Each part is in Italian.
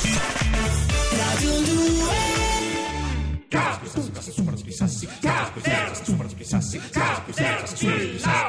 K, K, K, K, K, K, K, K,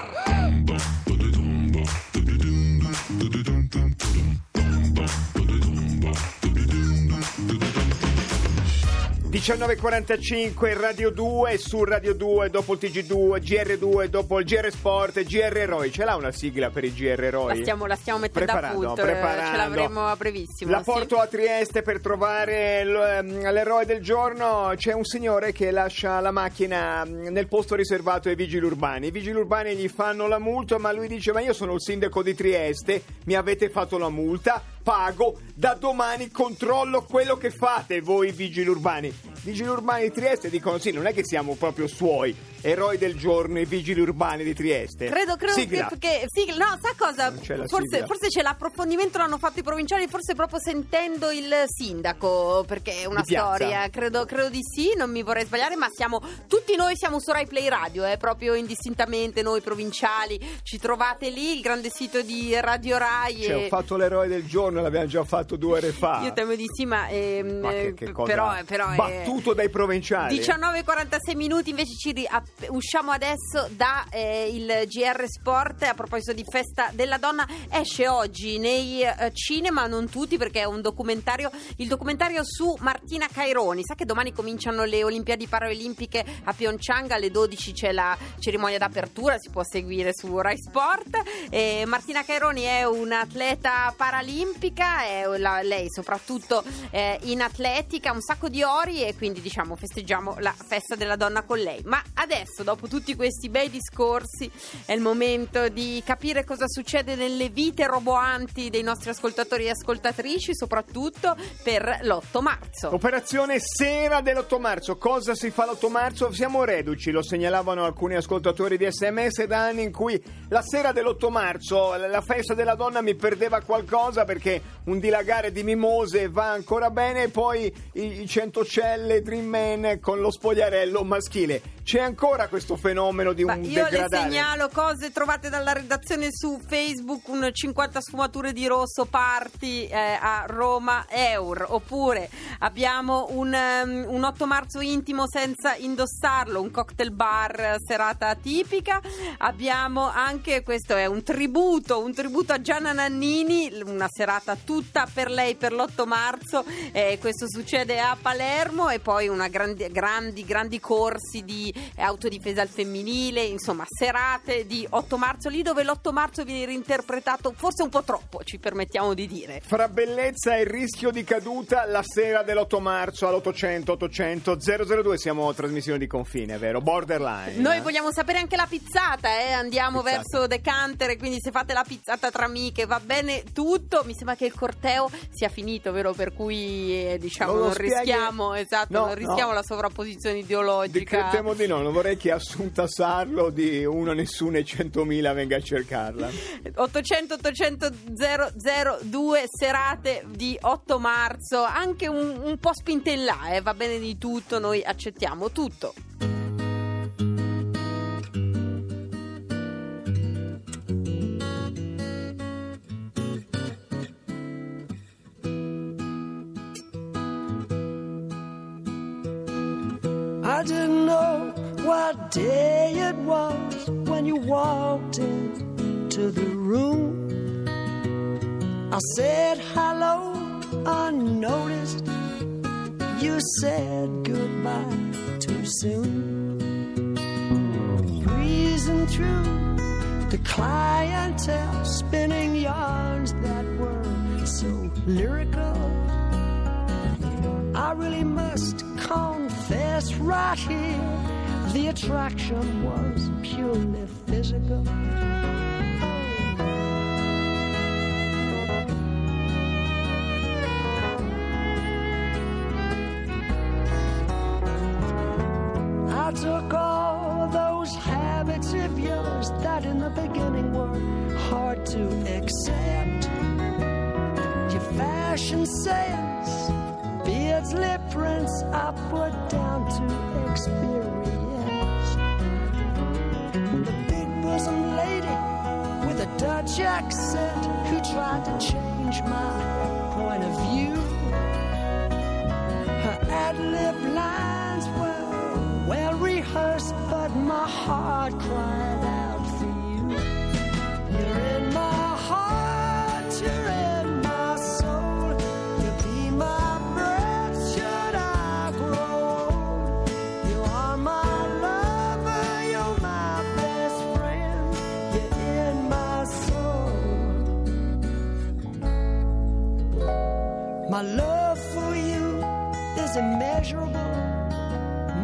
19.45 Radio 2 su Radio 2 dopo il TG2 GR2 dopo il GR Sport GR Eroi ce l'ha una sigla per i GR Eroi? La stiamo, la stiamo mettendo Preparando, a punto, eh, preparando. ce l'avremo a brevissimo. La sì. porto a Trieste per trovare ehm, l'eroe del giorno. C'è un signore che lascia la macchina mm, nel posto riservato ai vigili urbani. I vigili urbani gli fanno la multa, ma lui dice: Ma io sono il sindaco di Trieste, mi avete fatto la multa, pago, da domani controllo quello che fate voi vigili urbani. Vigili urbani di Trieste dicono: Sì, non è che siamo proprio suoi. Eroi del giorno, i vigili urbani di Trieste. Credo, credo Sigla. che, che sigla- no, sa cosa? Forse, forse c'è l'approfondimento, l'hanno fatto i provinciali, forse proprio sentendo il sindaco, perché è una Di storia. Credo, credo di sì, non mi vorrei sbagliare, ma siamo tutti noi siamo su Rai Play Radio, eh, proprio indistintamente noi provinciali. Ci trovate lì, il grande sito di Radio Rai. Cioè, e- ho fatto l'eroe del giorno, l'abbiamo già fatto due ore fa. Io temo di sì, ma, ehm, Ma che, eh, che cosa? però, però eh, battuto dai provinciali. 19.46 minuti invece ci ri- usciamo adesso da eh, il GR Sport. A proposito di festa della donna esce oggi nei eh, cinema non tutti perché è un documentario il documentario su Martina Caironi. Sa che domani cominciano le Olimpiadi Paralimpiche a Pyeongchang? Alle 12 c'è la cerimonia d'apertura si può seguire su Rai Sport. Eh, Martina Caironi è un'atleta paralimpica è la- lei soprattutto eh, in atletica un sacco di ori e quindi diciamo festeggiamo la festa della donna con lei ma adesso dopo tutti questi bei discorsi è il momento di capire cosa succede nelle vite roboanti dei nostri ascoltatori e ascoltatrici soprattutto per l'8 marzo Operazione Sera dell'8 marzo. Cosa si fa l'8 marzo? Siamo reduci, lo segnalavano alcuni ascoltatori di sms da anni in cui la sera dell'8 marzo, la festa della donna mi perdeva qualcosa perché un dilagare di mimose va ancora bene poi i, i centocelle Dream Man con lo spogliarello maschile. C'è ancora questo fenomeno di Ma un io le degradare. segnalo cose trovate dalla redazione su Facebook, un 50 sfumature di rosso party eh, a Roma Eur, oppure abbiamo un, um, un 8 marzo intimo senza indossarlo, un cocktail bar serata tipica, abbiamo anche, questo è un tributo, un tributo a Gianna Nannini, una serata tutta per lei per l'8 marzo, eh, questo succede a Palermo e poi una grandi, grandi, grandi corsi di autodifesa al femminile, insomma serate di 8 marzo, lì dove l'8 marzo viene reinterpretato forse un po' troppo, ci permettiamo di dire. Fra bellezza e rischio di caduta la sera dell'8 marzo all'800 800 002 siamo a trasmissione di confine, vero? Borderline. Noi eh? vogliamo sapere anche la pizzata, eh? andiamo Pizzata. verso Decantere, quindi se fate la pizzata tra amiche va bene tutto. Mi sembra che il corteo sia finito, vero? Per cui eh, diciamo Non non, rischiamo, esatto, No, non rischiamo no. la sovrapposizione ideologica. Temo di no, non vorrei che Assunta Sarlo di uno nessuno e 100.000 venga a cercarla. 800 800 002 serate di 8 marzo, anche un, un po' spinte in là, eh, va bene di tutto, noi accettiamo tutto. Said hello unnoticed. You said goodbye too soon. Breezing through the clientele, spinning yarns that were so lyrical. I really must confess right here the attraction was purely physical. in the beginning were hard to accept. Your fashion sense, beards, lip prints, I put down to experience. The big bosom lady with a Dutch accent who tried to change my point of view. Her ad lib lines were well rehearsed, but my heart cried. Love for you is immeasurable.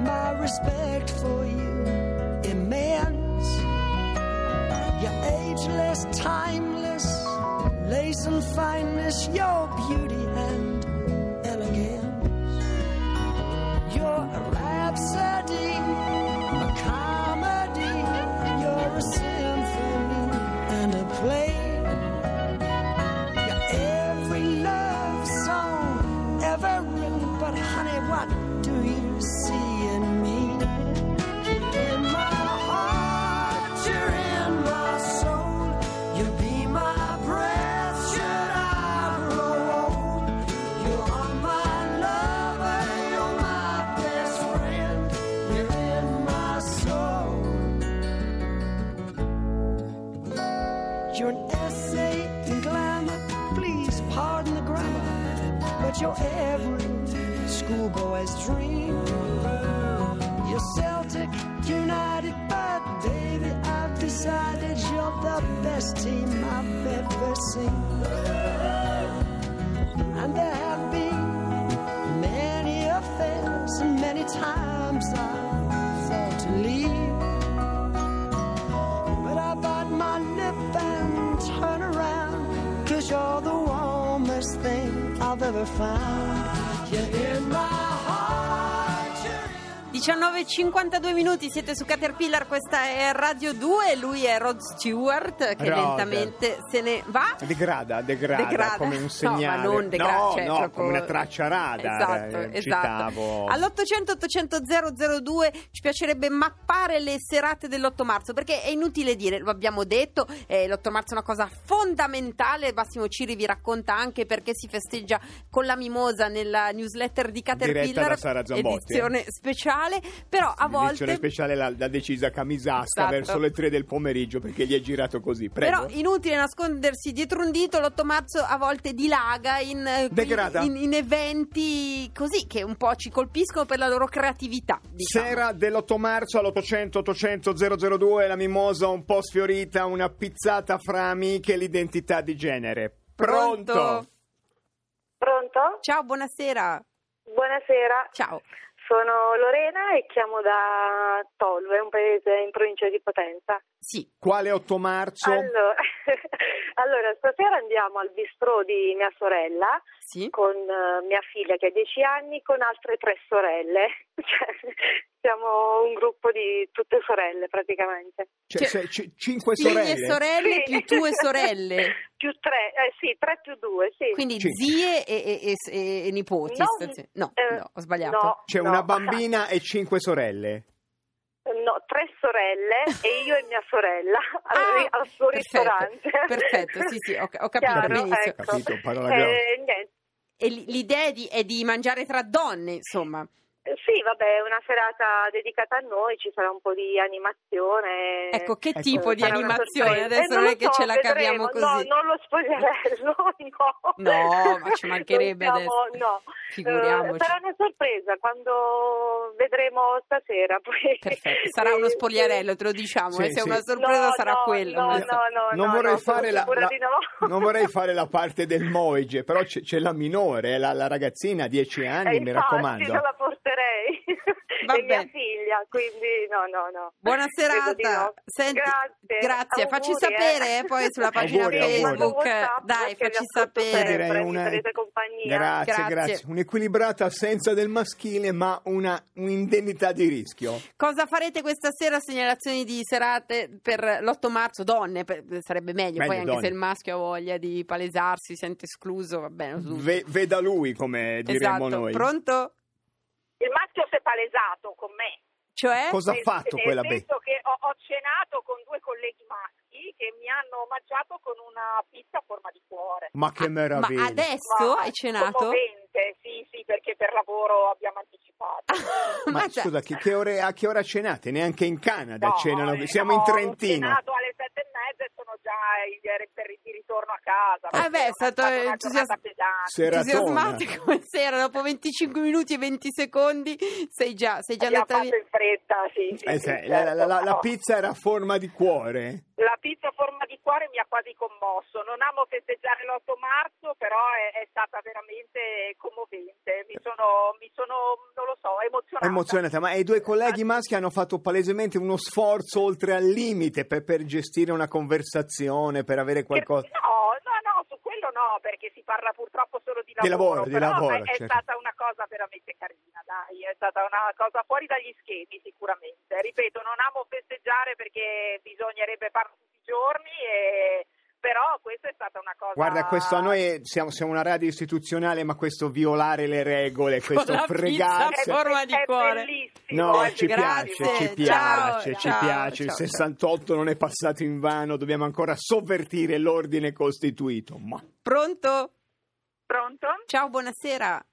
My respect for you immense. You're ageless, timeless, lace and fineness, your every schoolboy's dream. You're Celtic United, but baby, I've decided you're the best team I've ever seen. Ever found. 19.52 minuti, siete su Caterpillar, questa è Radio 2, lui è Rod Stewart che Rod. lentamente se ne va. Degrada, degrada, Degrada. come un No, segnale. ma non degrada, no, cioè, no, proprio- come una traccia radar. Esatto, eh, esatto. Citavo. All'800 800 002 ci piacerebbe mappare le serate dell'8 marzo perché è inutile dire, lo abbiamo detto, eh, l'8 marzo è una cosa fondamentale. Massimo Ciri vi racconta anche perché si festeggia con la mimosa nella newsletter di Caterpillar, edizione speciale. Però a L'edizione volte. speciale l'ha, l'ha decisa Camisasta Esatto. verso le 3 del pomeriggio perché gli è girato così. Prego. Però inutile nascondersi dietro un dito, l'8 marzo a volte dilaga in, eh, in- in eventi così che un po' ci colpiscono per la loro creatività. Diciamo. Sera dell'8 marzo all'800 800 002 la mimosa un po' sfiorita, una pizzata fra amiche, l'identità di genere. Pronto? Pronto? Ciao, buonasera. Buonasera, Ciao. Sono Lorena e chiamo da Tolve, un paese in provincia di Potenza. Sì. Quale 8 marzo? Allora, allora, stasera andiamo al bistrò di mia sorella Sì. con eh, mia figlia che ha 10 anni con altre tre sorelle. Cioè, siamo un gruppo di tutte sorelle praticamente. Cioè, Cioè, c- cinque Figlie sorelle? e sorelle Sì. più tue sorelle. più tre, eh sì, tre più due, sì. Quindi Sì. zie e, e- e- e nipoti. No, Stasera. No, eh, no, ho sbagliato. no. C'è una bambina e cinque sorelle. No, tre sorelle e io e mia sorella al, Ah, al suo perfetto, ristorante. Perfetto, sì, sì, ho, ho capito Chiaro, benissimo. ecco. Capito, parola. Eh, niente. E l'idea è di, è di mangiare tra donne, insomma. Eh, Sì, vabbè, è una serata dedicata a noi, ci sarà un po' di animazione. Ecco, che Ecco. tipo di animazione? Adesso Eh, non lo è che so, ce la caviamo vedremo. così. No, non lo spogliarello, no. No, ma ci mancherebbe Non siamo- adesso. No. Figuriamoci. Eh, sarà una sorpresa quando vedremo stasera. Poi. Perfetto, sarà uno Eh, spogliarello, te lo diciamo. Sì, eh, se è sì. una sorpresa No, sarà no, quello. no, ma- no, no, non, no, vorrei no, fare la, la- non vorrei fare la parte del Moige, però c'è, c'è la minore, eh, la, la ragazzina, 10 anni, Eh, mi infatti, raccomando. non la porterei. Va è mia figlia, quindi no, no, no. Buona serata. no. Senti, grazie. grazie. Facci Auguri, sapere eh, poi sulla pagina Auguri, auguri. Facebook. WhatsApp, Dai, facci sapere. una- farete compagnia. Grazie, Grazie. grazie. Un'equilibrata assenza del maschile, ma una un'indennità di rischio. Cosa farete questa sera? Segnalazioni di serate per l'8 marzo? Donne, per- sarebbe meglio. Meglio, Poi anche donne. se il maschio ha voglia di palesarsi, si sente escluso, va bene. Ve- veda lui, come diremmo esatto. noi. Pronto? Il maschio si è palesato con me. Cioè? Cosa ha fatto nel quella beh? che ho, ho, cenato con due colleghi maschi che mi hanno omaggiato con una pizza a forma di cuore. Ma che ah, meraviglia! Ma adesso Ma hai cenato? Commovente, sì, sì, perché per lavoro abbiamo anticipato. Ma, Ma scusa, che, che ore, a che ora cenate? Neanche in Canada no, cenano, eh, siamo no, in Trentino. Ho cenato alle 7 il, ritorno a casa. Ah beh, è stato entusias- entusiasmatico sera, dopo 25 minuti e 20 secondi sei già, sei già andata via. in fretta, sì. sì, eh, sì cioè, certo. la, la, la, la, pizza era a forma di cuore? La pizza a forma di cuore mi ha quasi commosso, non amo festeggiare l'8 marzo, però è, è stata veramente commovente, mi sono, mi sono, non lo so, emozionata. Emozionata, ma i due colleghi maschi hanno fatto palesemente uno sforzo oltre al limite per, per gestire una conversazione per avere qualcosa. No, no, no, su quello no, perché si parla purtroppo solo di Di lavoro. lavoro, di lavoro, è, è certo. stata una cosa veramente carina, dai, è stata una cosa fuori dagli schemi sicuramente. Ripeto, non amo festeggiare perché bisognerebbe farlo tutti i giorni, e... però questa è stata una cosa... Guarda, questo a noi siamo, siamo una radio istituzionale, ma questo violare le regole, questo fregarsi. forma di è cuore. bellissimo. No, ci Grazie, piace, ci ciao, piace, ci ciao, piace. Il ciao, 68 non è passato in vano, dobbiamo ancora sovvertire l'ordine costituito. Ma Pronto? Pronto? Ciao, buonasera.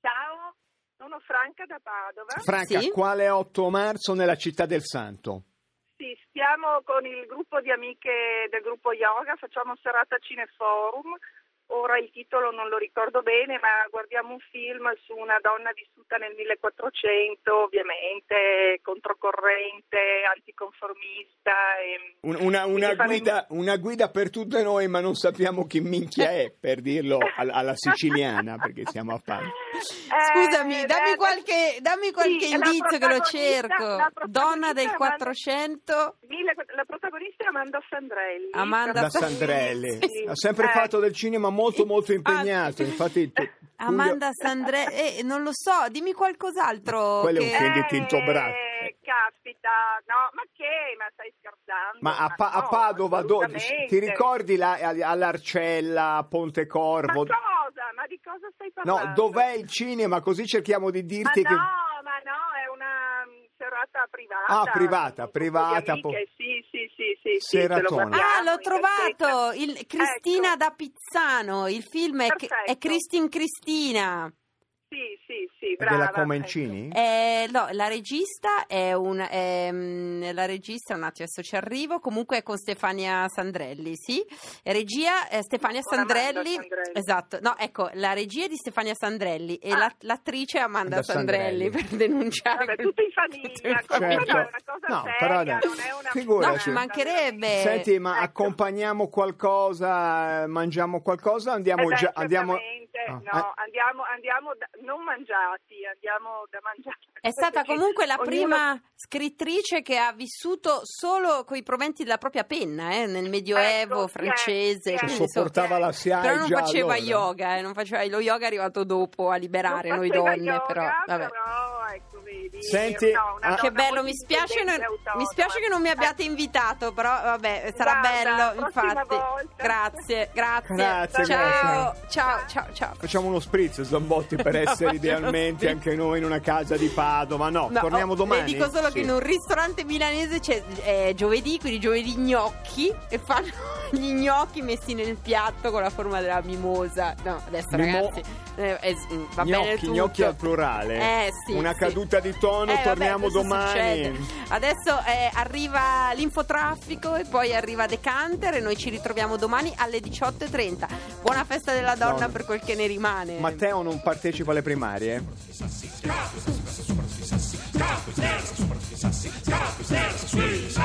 Ciao, sono Franca da Padova. Franca, Sì? quale 8 marzo nella città del Santo? Sì, stiamo con il gruppo di amiche del gruppo yoga, facciamo serata cineforum. Ora il titolo non lo ricordo bene, ma guardiamo un film su una donna vissuta nel 1400, ovviamente controcorrente, anticonformista. E... Un- una, una Quindi faremo- guida, una guida per tutte noi, ma non sappiamo chi minchia è, per dirlo al- alla siciliana, perché siamo a Padova. Scusami, Eh, dammi beh, qualche, dammi qualche sì, indizio che lo cerco. Donna del protagonista è Amanda- 400. Mille- La protagonista è Amanda Sandrelli. Amanda Sandrelli. Sì. Ha sempre Eh, fatto del cinema molto molto impegnato, infatti... tu- Amanda Sandrelli, eh, non lo so, dimmi qualcos'altro. Quello è un che- film di Tinto Eh, Bratta. Caspita, no, ma che? Ma stai scherzando? Ma a, Pa- a no, Padova, do- ti ricordi la- all'Arcella, a Ma Pontecorvo? cosa? Ma di cosa stai parlando? No, dov'è il cinema? Così cerchiamo di Ma dirti che... no, ma no, è una serata privata. Ah, privata, privata, po- Sì, sì, sì, sì, sì, lo guardiamo Ah, l'ho trovato! Il- Cristina Ecco. da Pizzano. Il film è, è Christine Cristina. Sì, sì, sì, È brava. della ecco. Comencini? Eh, no, la regista è un ehm, la regista un attimo adesso ci arrivo comunque è con Stefania Sandrelli sì regia è Stefania Sandrelli, Sandrelli. esatto no ecco la regia è di Stefania Sandrelli e Ah. la- l'attrice è Amanda Da Sandrelli, Sandrelli. per denunciare Vabbè, tutto in tutto in famiglia, comunque no, è una cosa No, seria, però dai, non è una figuraci. No, ci mancherebbe. Senti, ma Ecco. accompagniamo qualcosa, eh, mangiamo qualcosa? Andiamo Eh già... Andiamo... certamente, Ah, no, ah. andiamo, andiamo da- non mangiati, andiamo da mangiare. È stata comunque la ognuno- prima scrittrice che ha vissuto solo con i proventi della propria penna, eh, nel Medioevo Ecco, francese. sì, Che quindi, insomma, sopportava la SIAE Però non faceva allora. yoga, eh, non faceva, lo yoga è arrivato dopo a liberare non noi donne, yoga, però vabbè. però, Senti, no, ah, Che bello, mi spiace, non- mi spiace che non mi abbiate Eh, invitato, però vabbè, sarà Guarda, bello, infatti. volta. Grazie, grazie. Grazie, ciao, grazie. ciao, ciao, ciao. Facciamo uno spritz, Zambotti, per No, essere idealmente anche noi in una casa di Padova. No, No, torniamo oh, domani. Le dico solo Sì. che in un ristorante milanese c'è è giovedì, quindi giovedì gnocchi e fanno gli gnocchi messi nel piatto con la forma della mimosa. No, adesso Mimo... ragazzi. Eh, eh, va gnocchi, bene tutto. gnocchi al plurale. Eh, sì, Una sì. caduta di tono, eh, torniamo vabbè, domani. Succede. Adesso eh, arriva l'infotraffico e poi arriva Decanter e noi ci ritroviamo domani alle 18.30. Buona festa della donna no. per quel che ne rimane. Matteo non partecipa alle primarie. Sassi, sassi, sassi, sassi, sassi, sassi, sassi, sassi,